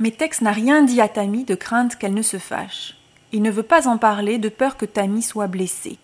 Mais Tex n'a rien dit à Tammy de crainte qu'elle ne se fâche. Il ne veut pas en parler de peur que Tammy soit blessée.